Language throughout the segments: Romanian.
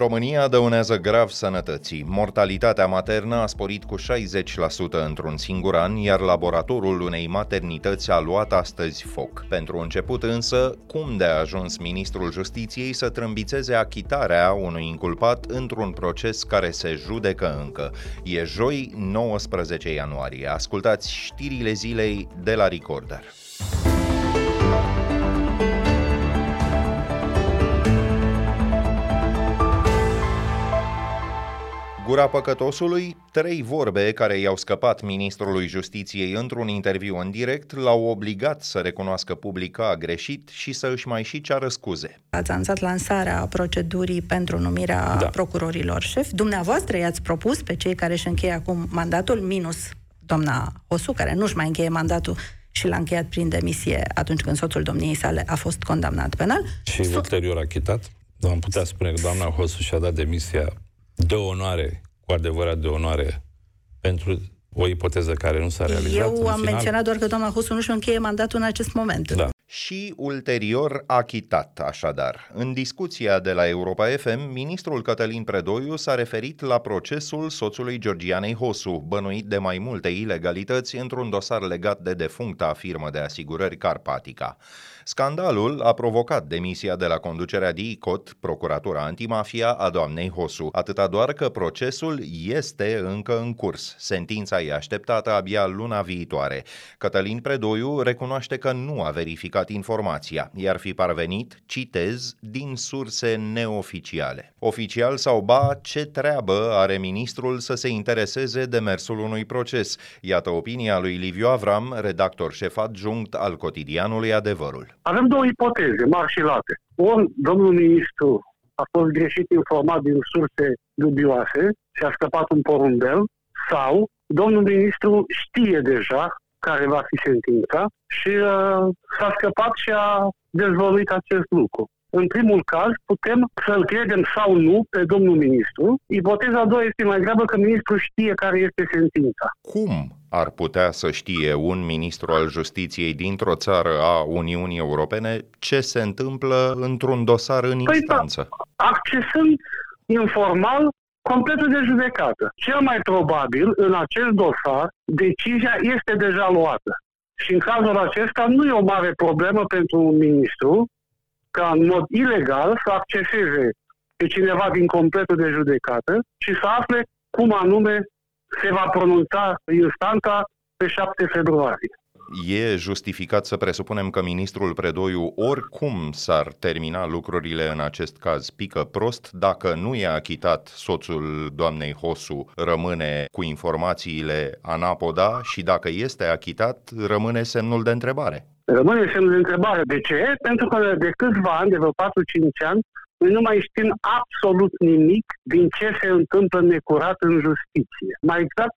România dăunează grav sănătății. Mortalitatea maternă a sporit cu 60% într-un singur an, iar laboratorul unei maternități a luat astăzi foc. Pentru început însă, cum de a ajuns ministrul justiției să trâmbițeze achitarea unui inculpat într-un proces care se judecă încă? E joi 19 ianuarie. Ascultați știrile zilei de la Recorder. Gura păcătosului, trei vorbe care i-au scăpat ministrului justiției într-un interviu în direct l-au obligat să recunoască public că a greșit și să își mai și ceară scuze. Ați anunțat lansarea procedurii pentru numirea da. procurorilor șef. Dumneavoastră i-ați propus pe cei care își încheie acum mandatul, minus doamna Osu, care nu-și mai încheie mandatul și l-a încheiat prin demisie atunci când soțul domniei sale a fost condamnat penal. Și so- ulterior achitat? Am putea spune că doamna Hosu și-a dat demisia de onoare, cu adevărat de onoare, pentru o ipoteză care nu s-a realizat. Eu am final. menționat doar că doamna Hosu nu-și încheie mandatul în acest moment. Da. Și ulterior achitat, așadar. În discuția de la Europa FM, ministrul Cătălin Predoiu s-a referit la procesul soțului Georgianei Hosu, bănuit de mai multe ilegalități într-un dosar legat de defuncta firmă de asigurări Carpatica. Scandalul a provocat demisia de la conducerea DICOT, Procuratura Antimafia a doamnei Hosu, atâta doar că procesul este încă în curs. Sentința e așteptată abia luna viitoare. Cătălin Predoiu recunoaște că nu a verificat informația, iar fi parvenit, citez, din surse neoficiale. Oficial sau ba, ce treabă are ministrul să se intereseze de mersul unui proces? Iată opinia lui Liviu Avram, redactor șef adjunct al cotidianului Adevărul. Avem două ipoteze mari și late. Ori domnul ministru a fost greșit informat din surse dubioase și a scăpat un porumbel, sau domnul ministru știe deja care va fi sentința și uh, s-a scăpat și a dezvăluit acest lucru. În primul caz, putem să-l credem sau nu pe domnul ministru. Ipoteza a doua este mai grabă că ministrul știe care este sentința. Cum ar putea să știe un ministru al justiției dintr-o țară a Uniunii Europene ce se întâmplă într-un dosar în păi instanță? Da, accesând informal completul de judecată. Cel mai probabil, în acest dosar, decizia este deja luată. Și în cazul acesta nu e o mare problemă pentru un ministru ca în mod ilegal să acceseze pe cineva din completul de judecată și să afle cum anume se va pronunța instanța pe 7 februarie. E justificat să presupunem că ministrul Predoiu oricum s-ar termina lucrurile în acest caz pică prost dacă nu e achitat soțul doamnei Hosu rămâne cu informațiile anapoda și dacă este achitat rămâne semnul de întrebare. Rămâne semnul de întrebare. De ce? Pentru că de câțiva ani, de vreo 4-5 ani, noi nu mai știm absolut nimic din ce se întâmplă necurat în justiție. Mai exact,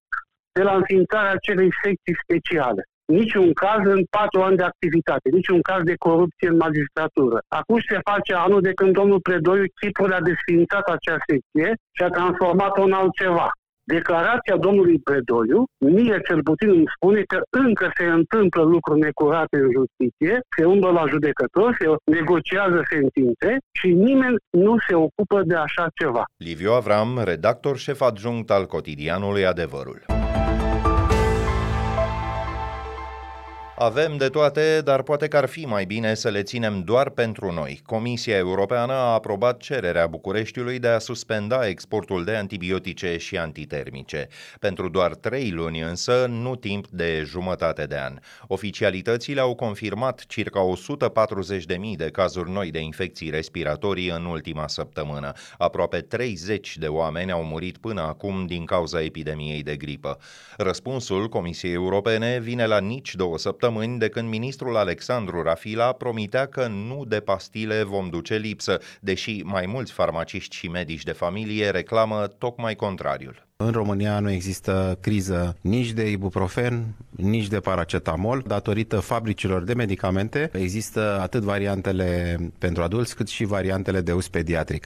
de la înființarea acelei secții speciale. Niciun caz în patru ani de activitate, niciun caz de corupție în magistratură. Acum se face anul de când domnul Predoiu Chipul a desfințat acea secție și a transformat-o în altceva. Declarația domnului Predoiu, mie cel puțin îmi spune că încă se întâmplă lucruri necurate în justiție, se umblă la judecător, se negociază sentințe și nimeni nu se ocupă de așa ceva. Liviu Avram, redactor șef adjunct al cotidianului Adevărul. Avem de toate, dar poate că ar fi mai bine să le ținem doar pentru noi. Comisia Europeană a aprobat cererea Bucureștiului de a suspenda exportul de antibiotice și antitermice. Pentru doar trei luni însă, nu timp de jumătate de an. Oficialitățile au confirmat circa 140.000 de cazuri noi de infecții respiratorii în ultima săptămână. Aproape 30 de oameni au murit până acum din cauza epidemiei de gripă. Răspunsul Comisiei Europene vine la nici două săptămâni săptămâni de când ministrul Alexandru Rafila promitea că nu de pastile vom duce lipsă, deși mai mulți farmaciști și medici de familie reclamă tocmai contrariul. În România nu există criză nici de ibuprofen, nici de paracetamol. Datorită fabricilor de medicamente, există atât variantele pentru adulți cât și variantele de uz pediatric.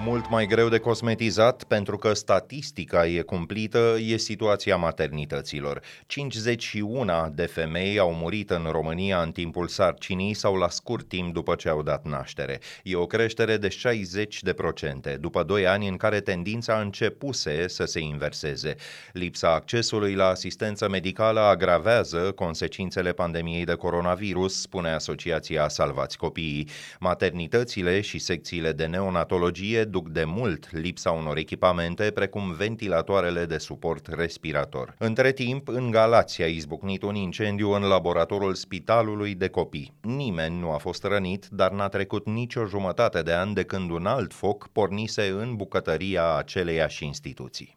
Mult mai greu de cosmetizat pentru că statistica e cumplită e situația maternităților. 51 de femei au murit în România în timpul sarcinii sau la scurt timp după ce au dat naștere. E o creștere de 60 de procente, după 2 ani în care tendința începuse să se inverseze. Lipsa accesului la asistență medicală agravează consecințele pandemiei de coronavirus, spune Asociația Salvați Copiii. Maternitățile și secțiile de neonatologie duc de mult lipsa unor echipamente precum ventilatoarele de suport respirator. Între timp, în Galați a izbucnit un incendiu în laboratorul Spitalului de Copii. Nimeni nu a fost rănit, dar n-a trecut nicio jumătate de an de când un alt foc pornise în bucătăria aceleiași instituții.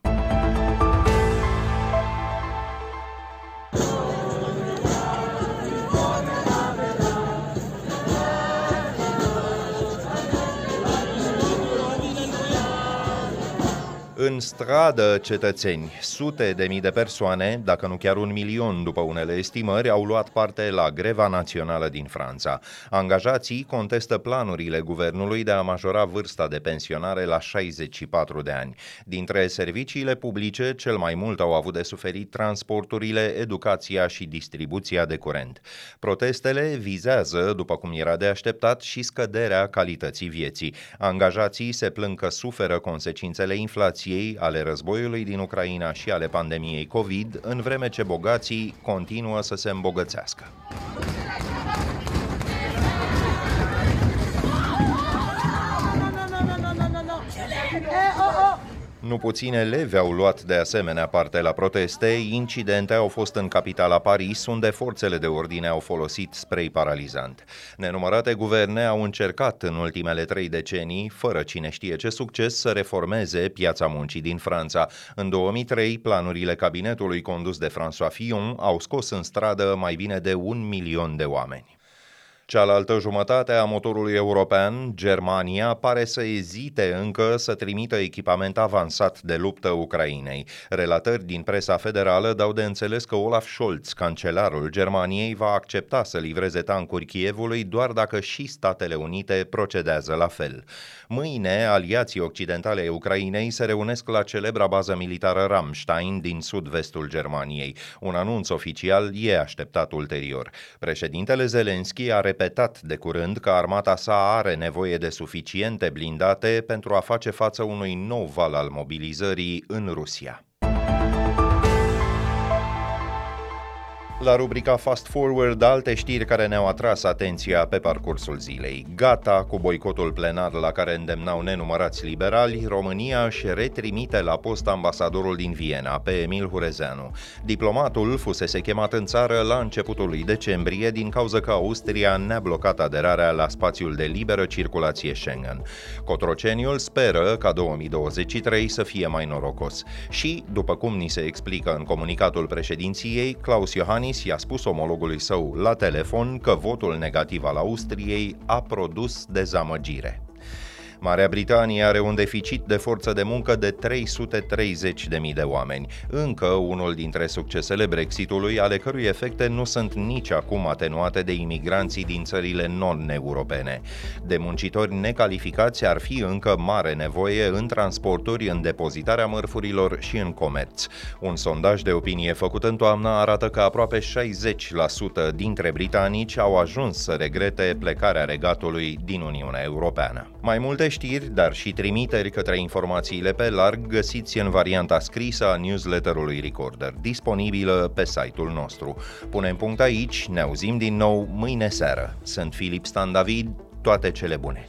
În stradă, cetățeni, sute de mii de persoane, dacă nu chiar un milion după unele estimări, au luat parte la greva națională din Franța. Angajații contestă planurile guvernului de a majora vârsta de pensionare la 64 de ani. Dintre serviciile publice, cel mai mult au avut de suferit transporturile, educația și distribuția de curent. Protestele vizează, după cum era de așteptat, și scăderea calității vieții. Angajații se plâng că suferă consecințele inflației Rusiei, ale războiului din Ucraina și ale pandemiei COVID, în vreme ce bogații continuă să se îmbogățească. Nu puține elevi au luat de asemenea parte la proteste. Incidente au fost în capitala Paris, unde forțele de ordine au folosit spray paralizant. Nenumărate guverne au încercat în ultimele trei decenii, fără cine știe ce succes, să reformeze piața muncii din Franța. În 2003, planurile cabinetului condus de François Fillon au scos în stradă mai bine de un milion de oameni. Cealaltă jumătate a motorului european, Germania, pare să ezite încă să trimită echipament avansat de luptă Ucrainei. Relatări din presa federală dau de înțeles că Olaf Scholz, cancelarul Germaniei, va accepta să livreze tancuri Kievului doar dacă și Statele Unite procedează la fel. Mâine, aliații occidentale ai Ucrainei se reunesc la celebra bază militară Ramstein din sud-vestul Germaniei. Un anunț oficial e așteptat ulterior. Președintele Zelenski a repetat de curând că armata sa are nevoie de suficiente blindate pentru a face față unui nou val al mobilizării în Rusia. La rubrica Fast Forward, alte știri care ne-au atras atenția pe parcursul zilei. Gata cu boicotul plenar la care îndemnau nenumărați liberali, România își retrimite la post ambasadorul din Viena, pe Emil Hurezeanu. Diplomatul fusese chemat în țară la începutul lui decembrie din cauza că Austria ne-a blocat aderarea la spațiul de liberă circulație Schengen. Cotroceniul speră ca 2023 să fie mai norocos. Și, după cum ni se explică în comunicatul președinției, Claus Iohannis Iohannis i-a spus omologului său la telefon că votul negativ al Austriei a produs dezamăgire. Marea Britanie are un deficit de forță de muncă de 330.000 de oameni, încă unul dintre succesele Brexitului, ale cărui efecte nu sunt nici acum atenuate de imigranții din țările non-europene. De muncitori necalificați ar fi încă mare nevoie în transporturi, în depozitarea mărfurilor și în comerț. Un sondaj de opinie făcut în toamnă arată că aproape 60% dintre britanici au ajuns să regrete plecarea regatului din Uniunea Europeană. Mai multe știri, dar și trimiteri către informațiile pe larg găsiți în varianta scrisă a newsletterului Recorder, disponibilă pe site-ul nostru. Punem punct aici, ne auzim din nou mâine seară. Sunt Filip Stan David, toate cele bune!